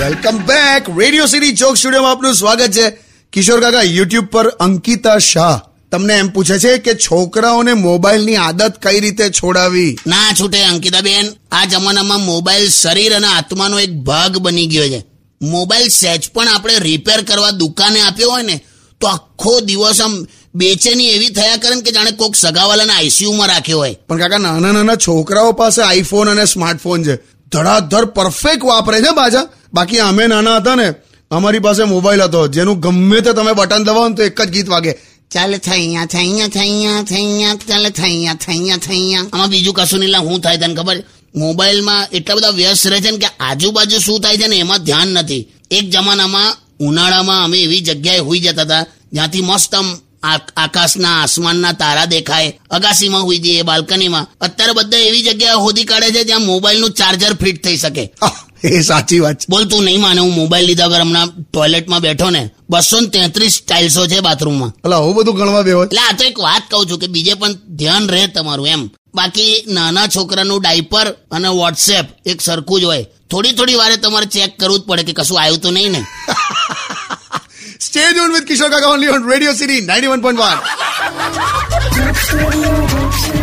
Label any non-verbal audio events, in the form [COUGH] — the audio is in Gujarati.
વેલકમ બેક રેડિયો સિટી ચોક સ્ટુડિયોમાં આપનું સ્વાગત છે. કિશોર કાકા યુટ્યુબ પર અંકિતા શાહ તમને એમ પૂછે છે કે છોકરાઓને મોબાઈલની આદત કઈ રીતે છોડાવી? ના છૂટે, અંકિતાબેન. આ જમાનામાં મોબાઈલ શરીર અને આત્માનો એક ભાગ બની ગયો છે. મોબાઈલ સહેજ પણ આપણે રિપેર કરવા દુકાને આપ્યો હોય ને, તો આખો દિવસ આમ બેચેની એવી થયા કરે કે જાણે કોક સગાવાલાને આઈસીયુમાં રાખ્યો હોય. પણ કાકા નાના નાના છોકરાઓ પાસે આઈફોન અને સ્માર્ટફોન છે. ધડાધડ પરફેક્ટ વાપરે છે બાજા. બાકી અમે નાના હતા ને અમારી પાસે મોબાઈલ હતો. જેનું ગમે તે તમે બટન દબાવો ને તો એક જ ગીત વાગે. ચાલે થૈયા થૈયા થૈયા થૈયા ચાલે થૈયા થૈયા થૈયા. આમાં બીજું કશું નહીં લા હું થાય તને ખબર? મોબાઈલમાં એટલા બધા વ્યસ્ત રહે છે ને કે આજુબાજુ શું થાય છે ને એમાં ધ્યાન નથી. એક જમાનામાં ઉનાળામાં અમે એવી જગ્યાએ હોઈ જતા હતા જ્યાંથી મસ્ત આમ આકાશના આસમાનના તારા દેખાય અગાસીમાં હોઈ જઈએ બાલ્કનીમાં. અત્યારે બધા એવી જગ્યાએ હોદી કાઢે છે જ્યાં મોબાઈલનું ચાર્જર ફિટ થઈ શકે. [LAUGHS] એ સાચી વાત બોલ તું નહીં માને હું મોબાઈલ લીધા વગર હમણાં ટોયલેટમાં બેઠો ને બસો ને તેત્રીસ ટાઇલ્સો છે બાથરૂમમાં એટલે હું બધું ગણવા બેહો એટલે આ તો એક વાત કહું છું કે બીજે પણ ધ્યાન રહે તમારું એમ. બાકી નાના છોકરાનું ડાયપર અને વોટ્સએપ એક સરખું જ હોય. થોડી થોડી વારે તમારે ચેક કરવું જ પડે કે કશું આવ્યું તો નહીં ને. [LAUGHS] Stay tuned with Kishore Kaka only on Radio City 91.1.